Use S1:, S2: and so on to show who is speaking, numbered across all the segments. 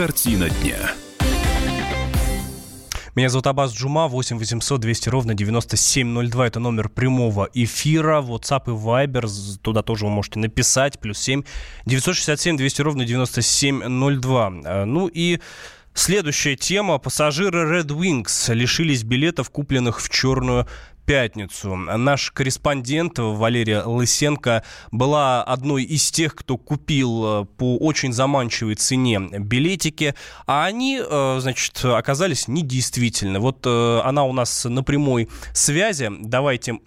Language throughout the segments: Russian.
S1: Картина дня.
S2: Меня зовут Абаз Джума, 8 800 200 ровно 9702. Это номер прямого эфира. WhatsApp и Viber. Туда тоже вы можете написать. Плюс 7 967 200 ровно 9702. Э, ну и Следующая тема. Пассажиры Red Wings лишились билетов, купленных в черную пятницу. Наш корреспондент Валерия Лысенко была одной из тех, кто купил э, по очень заманчивой цене билетики, а они, э, значит, оказались недействительны. Вот э, она у нас на прямой связи. Давайте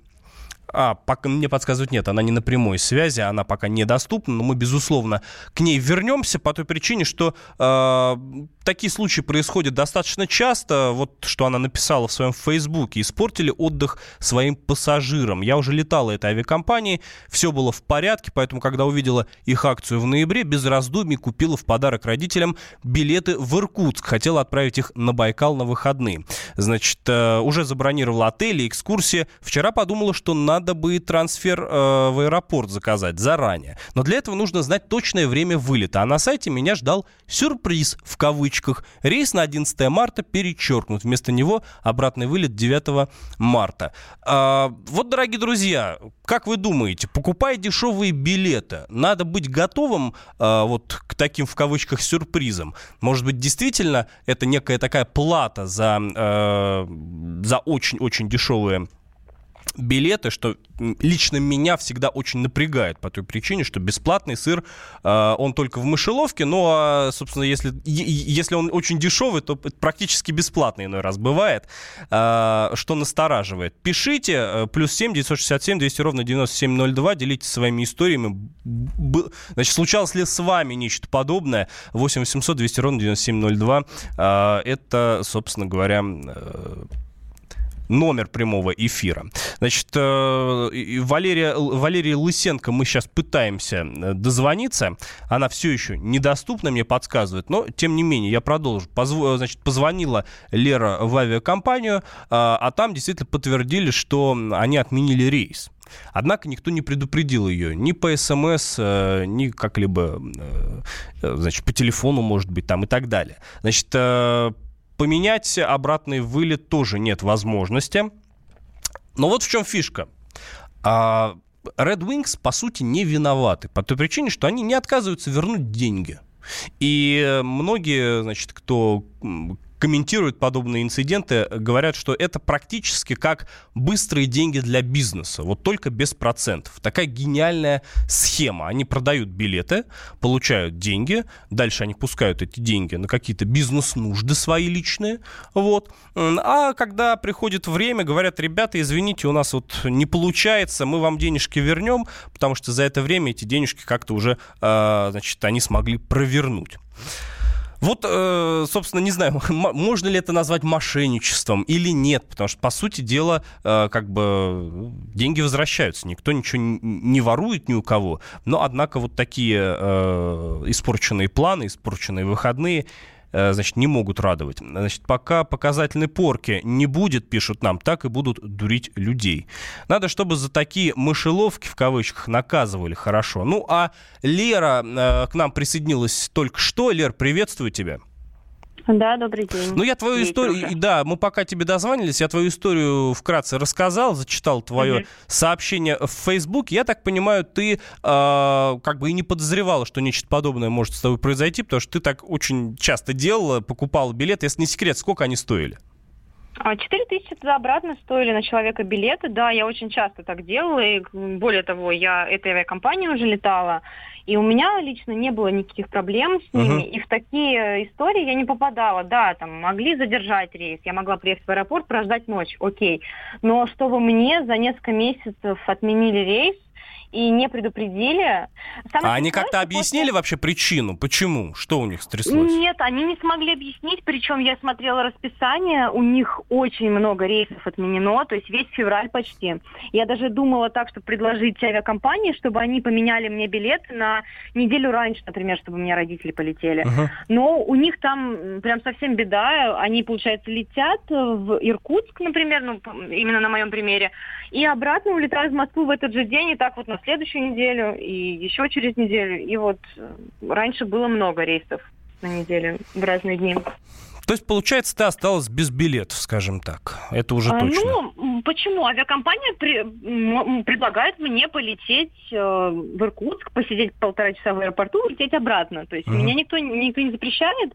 S2: а, пока мне подсказывают, нет, она не на прямой связи, она пока недоступна, но мы, безусловно, к ней вернемся по той причине, что э, такие случаи происходят достаточно часто. Вот что она написала в своем фейсбуке. Испортили отдых своим пассажирам. Я уже летала этой авиакомпанией, все было в порядке, поэтому, когда увидела их акцию в ноябре, без раздумий купила в подарок родителям билеты в Иркутск. Хотела отправить их на Байкал на выходные. Значит, э, уже забронировала отели, экскурсии. Вчера подумала, что надо надо бы трансфер э, в аэропорт заказать заранее. Но для этого нужно знать точное время вылета. А на сайте меня ждал сюрприз, в кавычках. Рейс на 11 марта перечеркнут. Вместо него обратный вылет 9 марта. А, вот, дорогие друзья, как вы думаете, покупая дешевые билеты, надо быть готовым а, вот к таким, в кавычках, сюрпризам? Может быть, действительно это некая такая плата за, а, за очень-очень дешевые билеты, что лично меня всегда очень напрягает по той причине, что бесплатный сыр, э, он только в мышеловке, ну, а, собственно, если, если он очень дешевый, то практически бесплатный иной раз бывает, э, что настораживает. Пишите, э, плюс 7 967 200 ровно 9702, делитесь своими историями. Б, значит, случалось ли с вами нечто подобное? 8 800 200 ровно 9702. Э, это, собственно говоря, э, номер прямого эфира. Значит, э, Валерия, Валерия Лысенко мы сейчас пытаемся э, дозвониться. Она все еще недоступна, мне подсказывает. Но, тем не менее, я продолжу. Позв... Значит, позвонила Лера в авиакомпанию, а, там действительно подтвердили, что они отменили рейс. Однако никто не предупредил ее ни по СМС, э, ни как-либо, значит, по телефону, может быть, там и так далее. Значит, поменять обратный вылет тоже нет возможности. Но вот в чем фишка. А, Red Wings, по сути, не виноваты. По той причине, что они не отказываются вернуть деньги. И многие, значит, кто комментируют подобные инциденты, говорят, что это практически как быстрые деньги для бизнеса, вот только без процентов. Такая гениальная схема. Они продают билеты, получают деньги, дальше они пускают эти деньги на какие-то бизнес-нужды свои личные, вот. А когда приходит время, говорят, ребята, извините, у нас вот не получается, мы вам денежки вернем, потому что за это время эти денежки как-то уже, а, значит, они смогли провернуть. Вот, э, собственно, не знаю, можно ли это назвать мошенничеством или нет, потому что, по сути дела, э, как бы деньги возвращаются, никто ничего не ворует ни у кого, но, однако, вот такие э, испорченные планы, испорченные выходные, значит, не могут радовать. Значит, пока показательной порки не будет, пишут нам, так и будут дурить людей. Надо, чтобы за такие мышеловки, в кавычках, наказывали хорошо. Ну, а Лера э, к нам присоединилась только что. Лер, приветствую тебя.
S3: Да, добрый день.
S2: Ну, я твою Вечер историю, уже. да, мы пока тебе дозвонились, я твою историю вкратце рассказал, зачитал твое угу. сообщение в Facebook. Я так понимаю, ты э, как бы и не подозревала, что нечто подобное может с тобой произойти, потому что ты так очень часто делала, покупала билеты. Если не секрет, сколько они стоили?
S3: А, четыре тысячи туда обратно стоили на человека билеты. Да, я очень часто так делала. И более того, я этой авиакомпанией уже летала. И у меня лично не было никаких проблем с ними. Uh-huh. И в такие истории я не попадала. Да, там могли задержать рейс. Я могла приехать в аэропорт, прождать ночь. Окей. Но чтобы мне за несколько месяцев отменили рейс, и не предупредили.
S2: Самое а они как-то объяснили после... вообще причину? Почему? Что у них стряслось?
S3: Нет, они не смогли объяснить, причем я смотрела расписание, у них очень много рейсов отменено, то есть весь февраль почти. Я даже думала так, чтобы предложить авиакомпании, чтобы они поменяли мне билеты на неделю раньше, например, чтобы у меня родители полетели. Uh-huh. Но у них там прям совсем беда, они, получается, летят в Иркутск, например, ну, именно на моем примере, и обратно улетают в Москву в этот же день, и так вот на следующую неделю, и еще через неделю. И вот э, раньше было много рейсов. на неделе в разные дни.
S2: То есть, получается, ты осталась без билетов, скажем так. Это уже а, точно.
S3: Ну, почему? Авиакомпания при, предлагает мне полететь э, в Иркутск, посидеть полтора часа в аэропорту и лететь обратно. То есть, угу. меня никто, никто не запрещает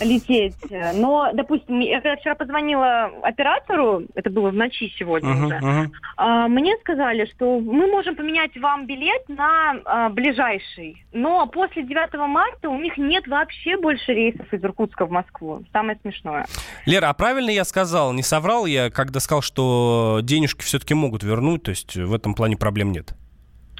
S3: лететь. Но, допустим, я когда вчера позвонила оператору, это было в ночи сегодня uh-huh, уже, uh-huh. А, мне сказали, что мы можем поменять вам билет на а, ближайший, но после 9 марта у них нет вообще больше рейсов из Иркутска в Москву. Самое смешное.
S2: Лера, а правильно я сказал, не соврал я, когда сказал, что денежки все-таки могут вернуть, то есть в этом плане проблем нет?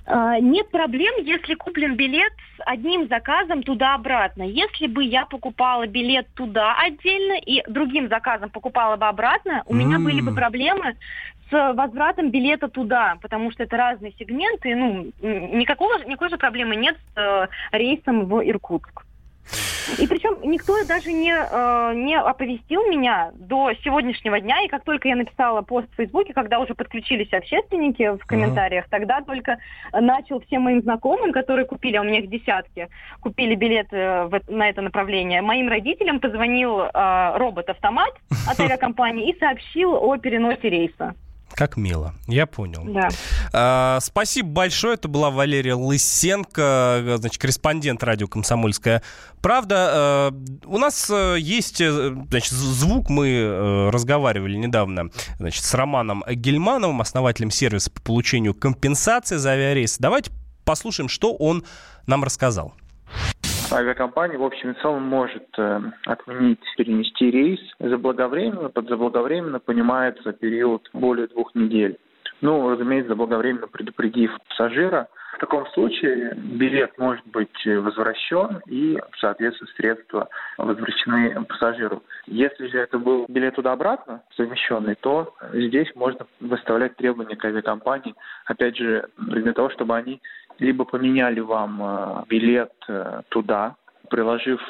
S3: А, нет проблем, если куплен билет с одним заказом туда-обратно. Если бы я покупала билет туда отдельно и другим заказом покупала бы обратно, у mm. меня были бы проблемы с возвратом билета туда, потому что это разные сегменты. Ну, никакого, никакой же проблемы нет с э, рейсом в Иркутск. И причем никто даже не, э, не оповестил меня до сегодняшнего дня, и как только я написала пост в Фейсбуке, когда уже подключились общественники в комментариях, uh-huh. тогда только начал всем моим знакомым, которые купили, а у меня их десятки, купили билеты э, в, на это направление, моим родителям позвонил э, робот-автомат от авиакомпании и сообщил о переносе рейса.
S2: Как мило. Я понял. Да. А, спасибо большое. Это была Валерия Лысенко, значит, корреспондент радио «Комсомольская правда». А, у нас э, есть э, значит, звук. Мы э, разговаривали недавно значит, с Романом Гельмановым, основателем сервиса по получению компенсации за авиарейсы. Давайте послушаем, что он нам рассказал
S1: авиакомпания в общем и целом может э, отменить, перенести рейс заблаговременно. Под заблаговременно понимается период более двух недель. Ну, разумеется, заблаговременно предупредив пассажира. В таком случае билет может быть возвращен и, соответственно, средства возвращены пассажиру. Если же это был билет туда-обратно совмещенный, то здесь можно выставлять требования к авиакомпании, опять же, для того, чтобы они либо поменяли вам э, билет э, туда, приложив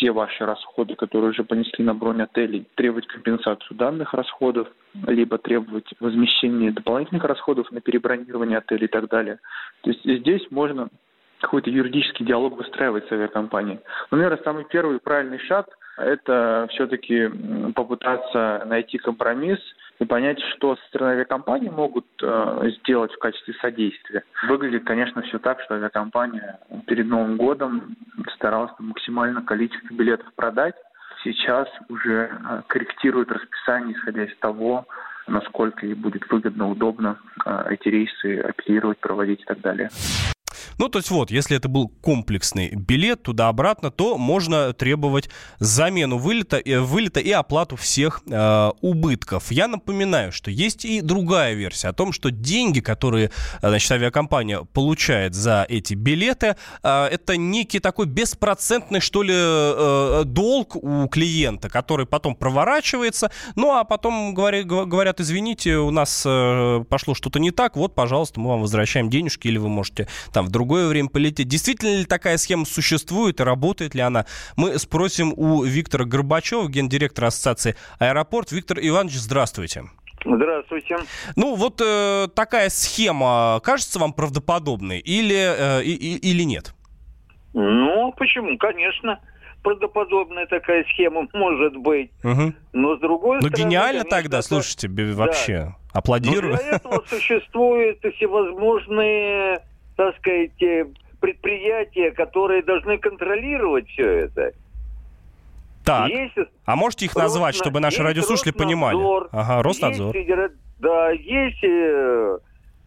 S1: все ваши расходы, которые уже понесли на бронь отелей, требовать компенсацию данных расходов, либо требовать возмещения дополнительных расходов на перебронирование отеля и так далее. То есть здесь можно какой-то юридический диалог выстраивать с авиакомпанией. Но, наверное, самый первый правильный шаг – это все-таки попытаться найти компромисс и понять, что со стороны авиакомпании могут э, сделать в качестве содействия. Выглядит, конечно, все так, что авиакомпания перед Новым годом старалась максимально количество билетов продать. Сейчас уже э, корректирует расписание, исходя из того, насколько ей будет выгодно, удобно э, эти рейсы оперировать, проводить и так далее.
S2: Ну, то есть вот, если это был комплексный билет туда-обратно, то можно требовать замену вылета, э, вылета и оплату всех э, убытков. Я напоминаю, что есть и другая версия о том, что деньги, которые э, значит, авиакомпания получает за эти билеты, э, это некий такой беспроцентный, что ли, э, долг у клиента, который потом проворачивается, ну, а потом говорят, говорят извините, у нас э, пошло что-то не так, вот, пожалуйста, мы вам возвращаем денежки, или вы можете там в другой другое время полететь. Действительно ли такая схема существует и работает ли она? Мы спросим у Виктора Горбачева, гендиректора Ассоциации «Аэропорт». Виктор Иванович, здравствуйте.
S4: Здравствуйте.
S2: Ну, вот э, такая схема кажется вам правдоподобной или, э, и, или нет?
S4: Ну, почему? Конечно правдоподобная такая схема может быть.
S2: Угу.
S4: Но с другой
S2: ну, стороны... Ну, гениально конечно, тогда, это... слушайте, вообще. Да. Аплодирую.
S4: Но для этого существуют всевозможные так сказать, э, предприятия, которые должны контролировать все это.
S2: Так, есть а можете их назвать, Росно... чтобы наши радиослушатели понимали?
S4: Ага, Роснадзор. Есть федера... Да, есть э,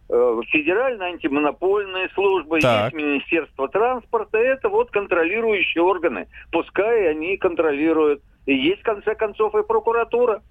S4: э, Федеральная антимонопольная служба, так. есть Министерство транспорта. Это вот контролирующие органы. Пускай они контролируют. И есть, в конце концов, и прокуратура.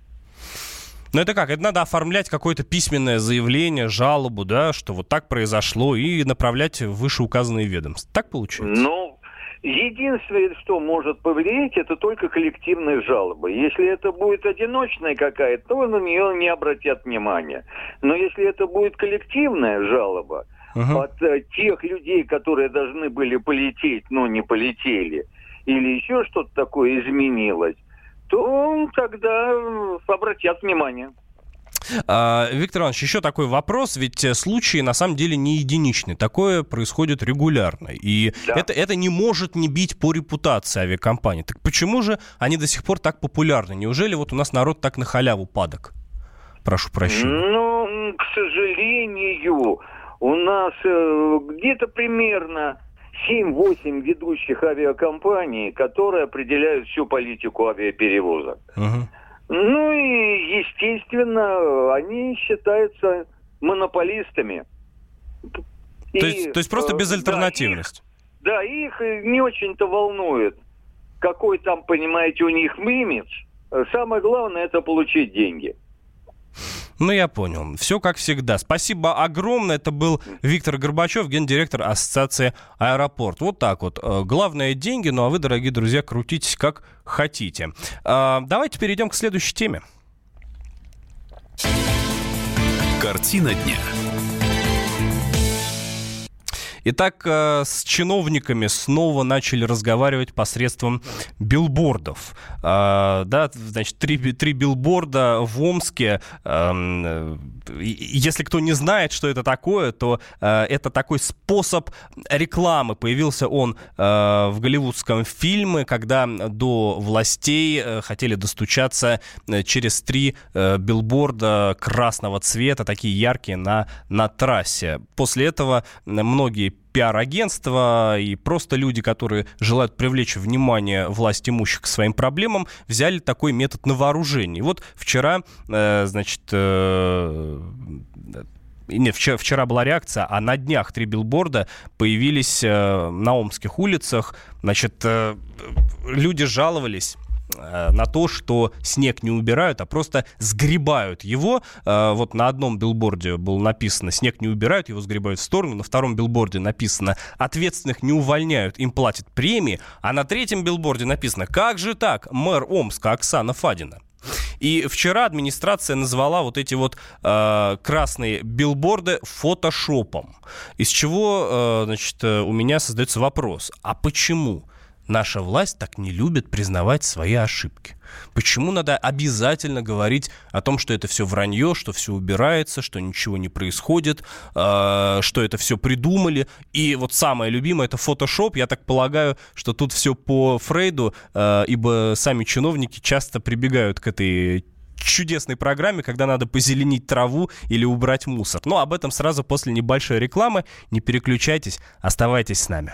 S2: Но это как? Это надо оформлять какое-то письменное заявление, жалобу, да, что вот так произошло, и направлять в вышеуказанные ведомства. Так получается?
S4: Ну, Единственное, что может повлиять, это только коллективная жалоба. Если это будет одиночная какая-то, то на нее не обратят внимания. Но если это будет коллективная жалоба uh-huh. от э, тех людей, которые должны были полететь, но не полетели, или еще что-то такое изменилось, то тогда обратят внимание.
S2: А, Виктор Иванович, еще такой вопрос, ведь э, случаи на самом деле не единичны, такое происходит регулярно, и да. это, это не может не бить по репутации авиакомпании. Так почему же они до сих пор так популярны? Неужели вот у нас народ так на халяву падок? Прошу прощения.
S4: Ну, к сожалению, у нас э, где-то примерно 7-8 ведущих авиакомпаний, которые определяют всю политику авиаперевозок. Угу. Ну и, естественно, они считаются монополистами.
S2: И, то, есть, то есть просто э, безальтернативность?
S4: Да их, да, их не очень-то волнует, какой там, понимаете, у них имидж. Самое главное это получить деньги.
S2: Ну, я понял. Все как всегда. Спасибо огромное. Это был Виктор Горбачев, гендиректор Ассоциации «Аэропорт». Вот так вот. Э, главное – деньги, ну а вы, дорогие друзья, крутитесь как хотите. А, давайте перейдем к следующей теме.
S5: Картина дня.
S2: Итак, э, с чиновниками снова начали разговаривать посредством билбордов. А, да, значит, три, три билборда в Омске. Эм, э, если кто не знает, что это такое, то э, это такой способ рекламы. Появился он в голливудском фильме, когда до властей хотели достучаться через три билборда красного цвета, такие яркие на, на трассе. После этого многие пиар-агентства и просто люди, которые желают привлечь внимание власть имущих к своим проблемам, взяли такой метод на вооружение. Вот вчера, э, значит, э, нет, вчера, вчера была реакция, а на днях три билборда появились э, на омских улицах. Значит, э, люди жаловались Э, на то, что снег не убирают, а просто сгребают его. Э, вот на одном билборде было написано «снег не убирают, его сгребают в сторону», на втором билборде написано «ответственных не увольняют, им платят премии», а на третьем билборде написано «как же так, мэр Омска Оксана Фадина». И вчера администрация назвала вот эти вот э, красные билборды фотошопом. Из чего, э, значит, у меня создается вопрос, а почему? Наша власть так не любит признавать свои ошибки? Почему надо обязательно говорить о том, что это все вранье, что все убирается, что ничего не происходит, э, что это все придумали? И вот самое любимое это фотошоп. Я так полагаю, что тут все по Фрейду, э, ибо сами чиновники часто прибегают к этой чудесной программе, когда надо позеленить траву или убрать мусор. Но об этом сразу после небольшой рекламы. Не переключайтесь, оставайтесь с нами.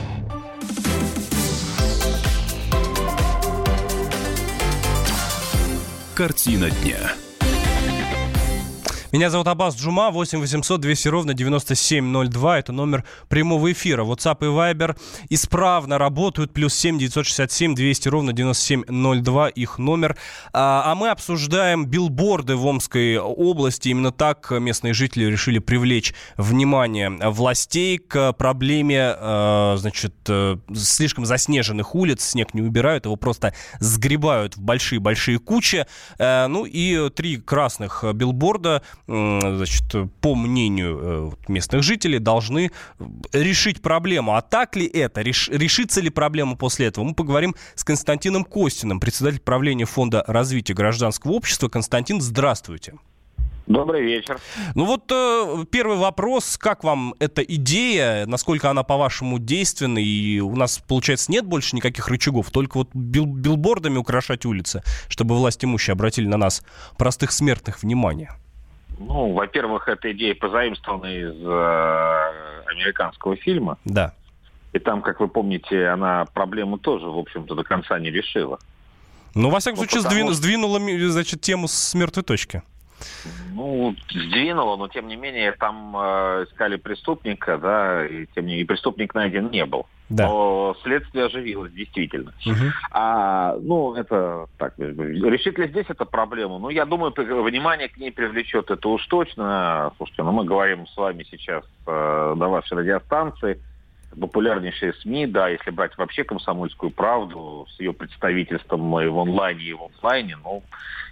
S5: Картина дня.
S2: Меня зовут Абаз Джума, 8 800 200 ровно 9702. Это номер прямого эфира. WhatsApp и Viber исправно работают. Плюс 7 967 200 ровно 9702 их номер. А, а мы обсуждаем билборды в Омской области. Именно так местные жители решили привлечь внимание властей к проблеме, а, значит, э, слишком заснеженных улиц. Снег не убирают, его просто сгребают в большие-большие кучи. А, ну и три красных билборда значит, по мнению э, местных жителей, должны решить проблему. А так ли это? Реш, решится ли проблема после этого? Мы поговорим с Константином Костиным, председатель правления Фонда развития гражданского общества. Константин, здравствуйте.
S6: Добрый вечер.
S2: Ну вот э, первый вопрос. Как вам эта идея? Насколько она, по-вашему, действенна? И у нас, получается, нет больше никаких рычагов, только вот бил билбордами украшать улицы, чтобы власть имущие обратили на нас, простых смертных, внимание.
S6: Ну, во-первых, эта идея позаимствована из э, американского фильма.
S2: Да.
S6: И там, как вы помните, она проблему тоже, в общем-то, до конца не решила.
S2: Ну, во всяком ну, случае, потому... сдвинула, значит, тему с мертвой точки.
S6: Ну, сдвинула, но тем не менее там э, искали преступника, да, и тем не менее преступник найден не был.
S2: Да.
S6: Следствие оживилось, действительно.
S2: Мгм.
S6: А, ну, это так, э, решит ли здесь это проблему? Ну, я думаю, внимание к ней привлечет это уж точно. Слушайте, ну, мы говорим с вами сейчас э, на вашей радиостанции, популярнейшие СМИ, да, если брать вообще комсомольскую правду с ее представительством и в онлайне, и в офлайне, ну,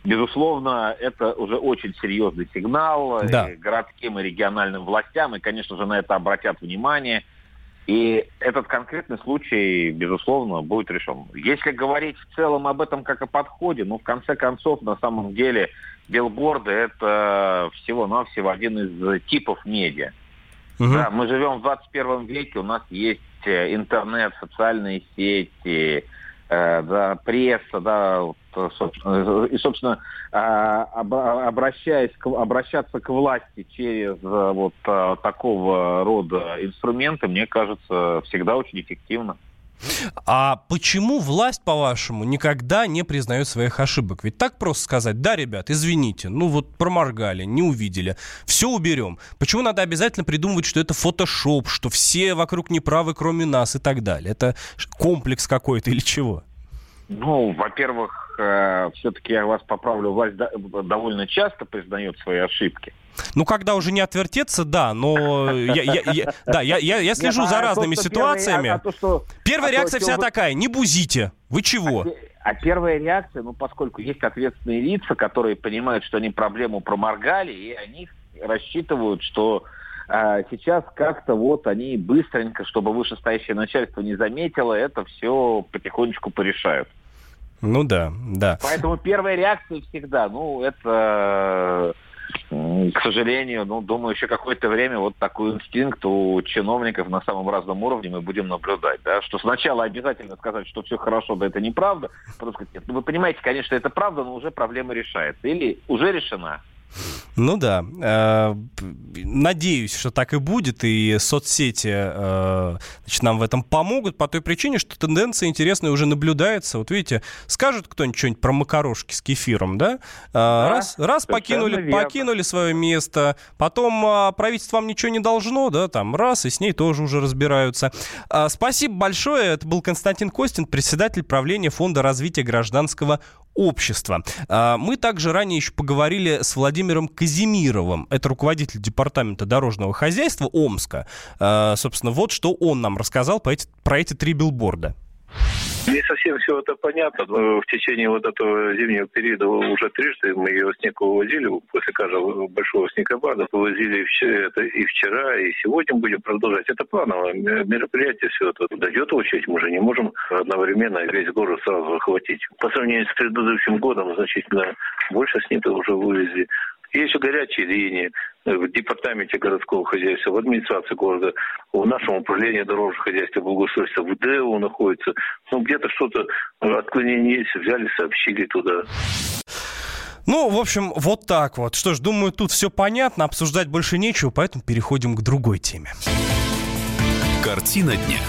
S6: безусловно, это уже очень серьезный сигнал э,
S2: Да.
S6: и городским и региональным властям, и, конечно же, на это обратят внимание. И этот конкретный случай, безусловно, будет решен. Если говорить в целом об этом как о подходе, ну, в конце концов, на самом деле, билборды – это всего-навсего один из типов медиа.
S2: Мгм.
S6: Да, мы живем в 21 веке, у нас есть э, интернет, социальные сети, да, пресса, да, вот, э, собственно, и, собственно, э, об- обращаясь к, обращаться к власти через э, вот э, такого рода инструменты, мне кажется, всегда очень эффективно.
S2: А почему власть, по-вашему, никогда не признает своих ошибок? Ведь так просто сказать, да, ребят, извините, ну вот проморгали, не увидели, все уберем. Почему надо обязательно придумывать, что это фотошоп, что все вокруг неправы, кроме нас и так далее? Это комплекс какой-то или чего?
S6: Ну, во-первых, все-таки я вас поправлю, власть до- довольно часто признает свои ошибки.
S2: Ну, когда уже не отвертеться, да, но я, я- я- да, я, я- я слежу
S6: Нет,
S2: за
S6: а то,
S2: разными ситуациями.
S6: а- а то, что-
S2: Первая
S6: а
S2: реакция вся
S6: вы-
S2: такая, не бузите, вы чего?
S6: А, а первая реакция, ну, поскольку есть ответственные лица, которые понимают, что они проблему проморгали, и они рассчитывают, что а, сейчас как-то вот они быстренько, чтобы вышестоящее начальство не заметило, это все потихонечку порешают.
S2: Ну да, да.
S6: Поэтому первая реакция всегда, ну, это, м, к сожалению, ну, думаю, еще какое-то время вот такой инстинкт у чиновников на самом разном уровне мы будем наблюдать, да, что сначала обязательно сказать, что все хорошо, да это неправда, потом сказать, нет, ну, вы понимаете, конечно, это правда, но уже проблема решается, или уже решена.
S2: Ну да. Э, Надеюсь, что так и будет, и соцсети э, значит, нам в этом помогут по той причине, что тенденция интересная уже наблюдается. Вот видите, скажет кто-нибудь что-нибудь про макарошки с кефиром, да? Э, раз раз
S6: совершенно
S2: покинули,
S6: верно.
S2: покинули свое место, потом а, правительство вам ничего не должно, да, там раз, и с ней тоже уже разбираются. Спасибо большое. Это был Константин Костин, председатель правления Фонда развития гражданского общества. А, Мы также ранее еще поговорили с Владимиром Казимировым. Это руководитель департамента дорожного хозяйства Омска. А, Собственно, вот что он нам рассказал по эти- про эти три билборда.
S7: Не совсем все это понятно. Э, В течение вот этого зимнего периода уже трижды мы ее снег вывозили. После каждого большого снегопада вывозили это и вчера, и сегодня будем продолжать. Это плановое ме- мероприятие. Все это дойдет очередь. Мы же не можем одновременно весь город сразу охватить. По сравнению с предыдущим годом значительно больше снега уже вывезли. Есть еще горячие линии э, в департаменте городского хозяйства, в администрации города, в нашем управлении дорожного хозяйства, благоустройства, в ДЭУ находится. Ну, где-то что-то, э, отклонение есть, взяли, сообщили туда.
S2: Ну, в общем, вот так вот. Что ж, думаю, тут все понятно, обсуждать больше нечего, поэтому переходим к другой теме.
S5: Картина дня.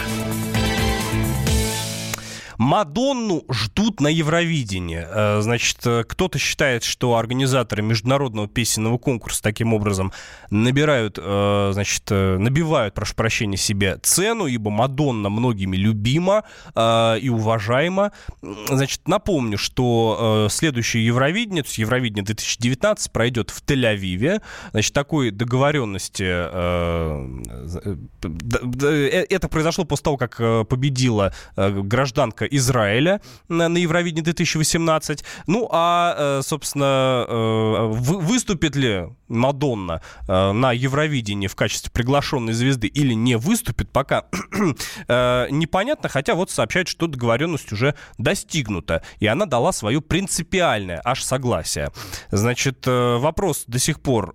S2: Мадонну ждут на Евровидении. Э, Значит, э, кто-то считает, что организаторы международного песенного конкурса таким образом набирают, э, значит, набивают, прошу прощения, себе цену, ибо Мадонна многими любима и уважаема. Значит, напомню, что следующее Евровидение, то есть Евровидение 2019 пройдет в Тель-Авиве. Значит, такой договоренности это произошло после того, как победила гражданка Израиля на, на Евровидении 2018. Ну, а, э, собственно, э, вы- выступит ли Мадонна э, на Евровидении в качестве приглашенной звезды или не выступит, пока э, непонятно, хотя вот сообщают, что договоренность уже достигнута, и она дала свое принципиальное аж согласие. Значит, э, вопрос до сих пор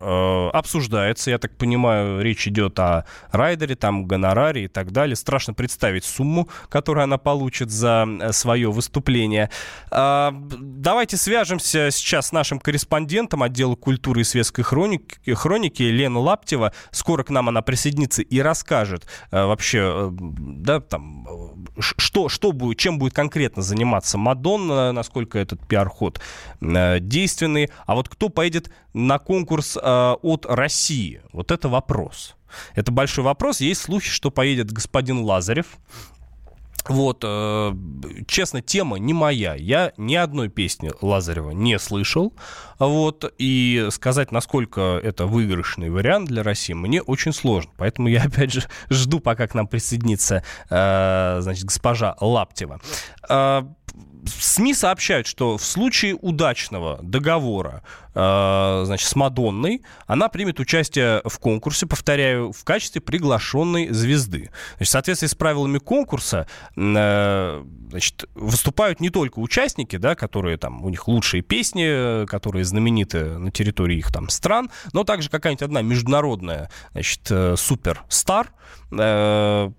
S2: обсуждается, я так понимаю, речь идет о райдере, там, гонораре и так далее. Страшно представить сумму, которую она получит за свое выступление. Давайте свяжемся сейчас с нашим корреспондентом отдела культуры и светской хроники, хроники Лена Лаптева. Скоро к нам она присоединится и расскажет э, вообще, э, да, там, э, что, что будет, чем будет конкретно заниматься Мадонна, насколько этот пиар-ход э, действенный. А вот кто поедет на конкурс э, от России? Вот это вопрос. Это большой вопрос. Есть слухи, что поедет господин Лазарев, Вот, э, честно, тема не моя. Я ни одной песни Лазарева не слышал. Вот, и сказать, насколько это выигрышный вариант для России, мне очень сложно. Поэтому я, опять же, жду, пока к нам присоединится, э, значит, госпожа Лаптева. Э, СМИ сообщают, что в случае удачного договора э, значит, с Мадонной она примет участие в конкурсе, повторяю, в качестве приглашенной звезды. Значит, в соответствии с правилами конкурса э, значит, выступают не только участники, да, которые там, у них лучшие песни, которые знамениты на территории их там стран, но также какая-нибудь одна международная значит, э, суперстар, э,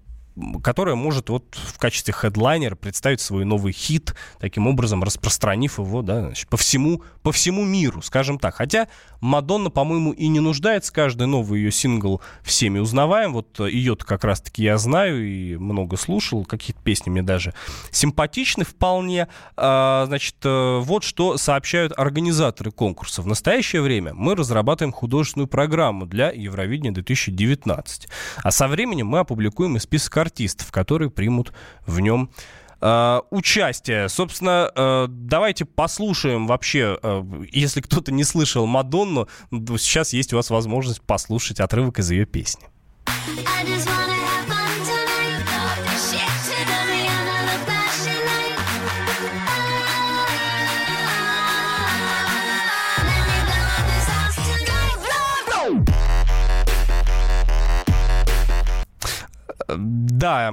S2: которая может вот в качестве хедлайнера представить свой новый хит, таким образом распространив его да, значит, по, всему, по всему миру, скажем так. Хотя Мадонна, по-моему, и не нуждается, каждый новый ее сингл всеми узнаваем. Вот ее-то как раз-таки я знаю и много слушал, какие-то песни мне даже симпатичны вполне. А, значит, э, вот что сообщают организаторы конкурса. В настоящее время мы разрабатываем художественную программу для Евровидения 2019. А со временем мы опубликуем и список артистов, которые примут в нем Uh, участие. Собственно, uh, давайте послушаем вообще, uh, если кто-то не слышал Мадонну, сейчас есть у вас возможность послушать отрывок из ее песни. Да,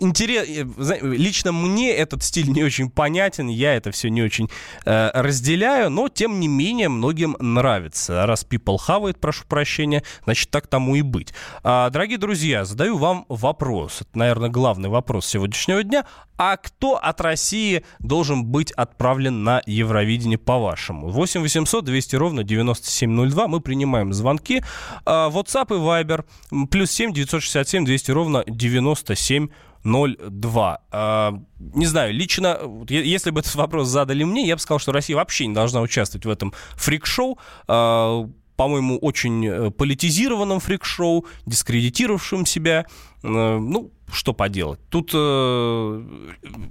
S2: интерес... Лично мне этот стиль не очень понятен, я это все не очень э, разделяю, но тем не менее многим нравится. Раз people хавает, прошу прощения, значит так тому и быть. А, дорогие друзья, задаю вам вопрос. Это, наверное, главный вопрос сегодняшнего дня. А кто от России должен быть отправлен на Евровидение по-вашему? 8 800 200 ровно 9702. Мы принимаем звонки. А, WhatsApp и Viber. Плюс 7 967 200 ровно 9702. А, не знаю, лично, если бы этот вопрос задали мне, я бы сказал, что Россия вообще не должна участвовать в этом фрик-шоу. По-моему, очень э, политизированном фрик-шоу, дискредитировавшем себя. Э, ну, что поделать. Тут э,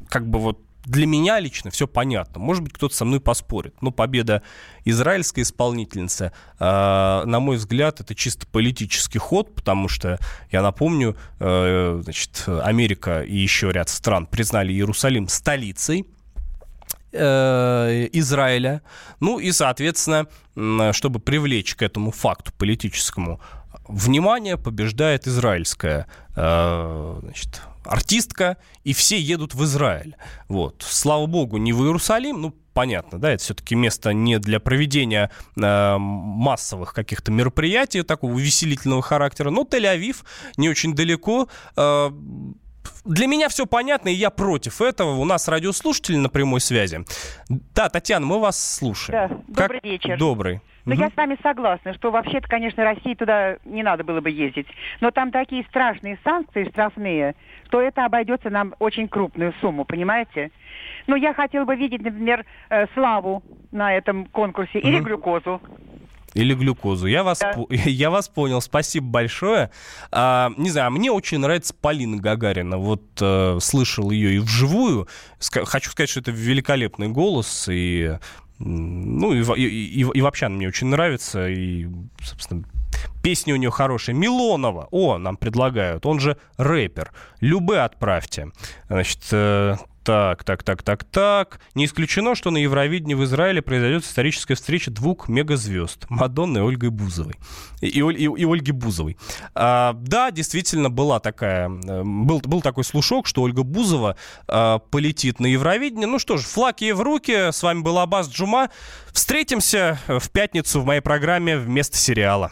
S2: как бы вот для меня лично все понятно. Может быть, кто-то со мной поспорит. Но победа израильской исполнительницы, на мой взгляд, это чисто политический ход, потому что, я напомню, значит, Америка и еще ряд стран признали Иерусалим столицей Израиля. Ну и, соответственно, чтобы привлечь к этому факту политическому внимание, побеждает израильская э, значит, артистка, и все едут в Израиль. Вот. Слава богу, не в Иерусалим, ну, понятно, да, это все-таки место не для проведения э, массовых каких-то мероприятий такого увеселительного характера, но Тель-Авив не очень далеко. Э, для меня все понятно, и я против этого. У нас радиослушатели на прямой связи. Да, Татьяна, мы вас слушаем.
S8: Да, добрый как... вечер.
S2: Добрый.
S8: Но угу. я с вами согласна, что вообще-то, конечно, России туда не надо было бы ездить. Но там такие страшные санкции штрафные, что это обойдется нам очень крупную сумму, понимаете? Но я хотела бы видеть, например, э, Славу на этом конкурсе угу. или глюкозу.
S2: Или глюкозу. Я вас, да. я вас понял. Спасибо большое. А, не знаю, мне очень нравится Полина Гагарина. Вот э, слышал ее и вживую. Ска- хочу сказать, что это великолепный голос. И ну, и, и, и, и вообще она мне очень нравится. И, собственно, песни у нее хорошие. Милонова, о, нам предлагают, он же рэпер. Любе отправьте. Значит, э, так, так, так, так, так. Не исключено, что на Евровидении в Израиле произойдет историческая встреча двух мегазвезд. Мадонны и Ольгой Бузовой. И, и, и, и Ольги Бузовой. А, да, действительно была такая, э, был, был такой слушок, что Ольга Бузова а, полетит на Евровидение. Ну что ж, флаг ей в руки. С вами был Абаз Джума. Встретимся в пятницу в моей программе вместо сериала.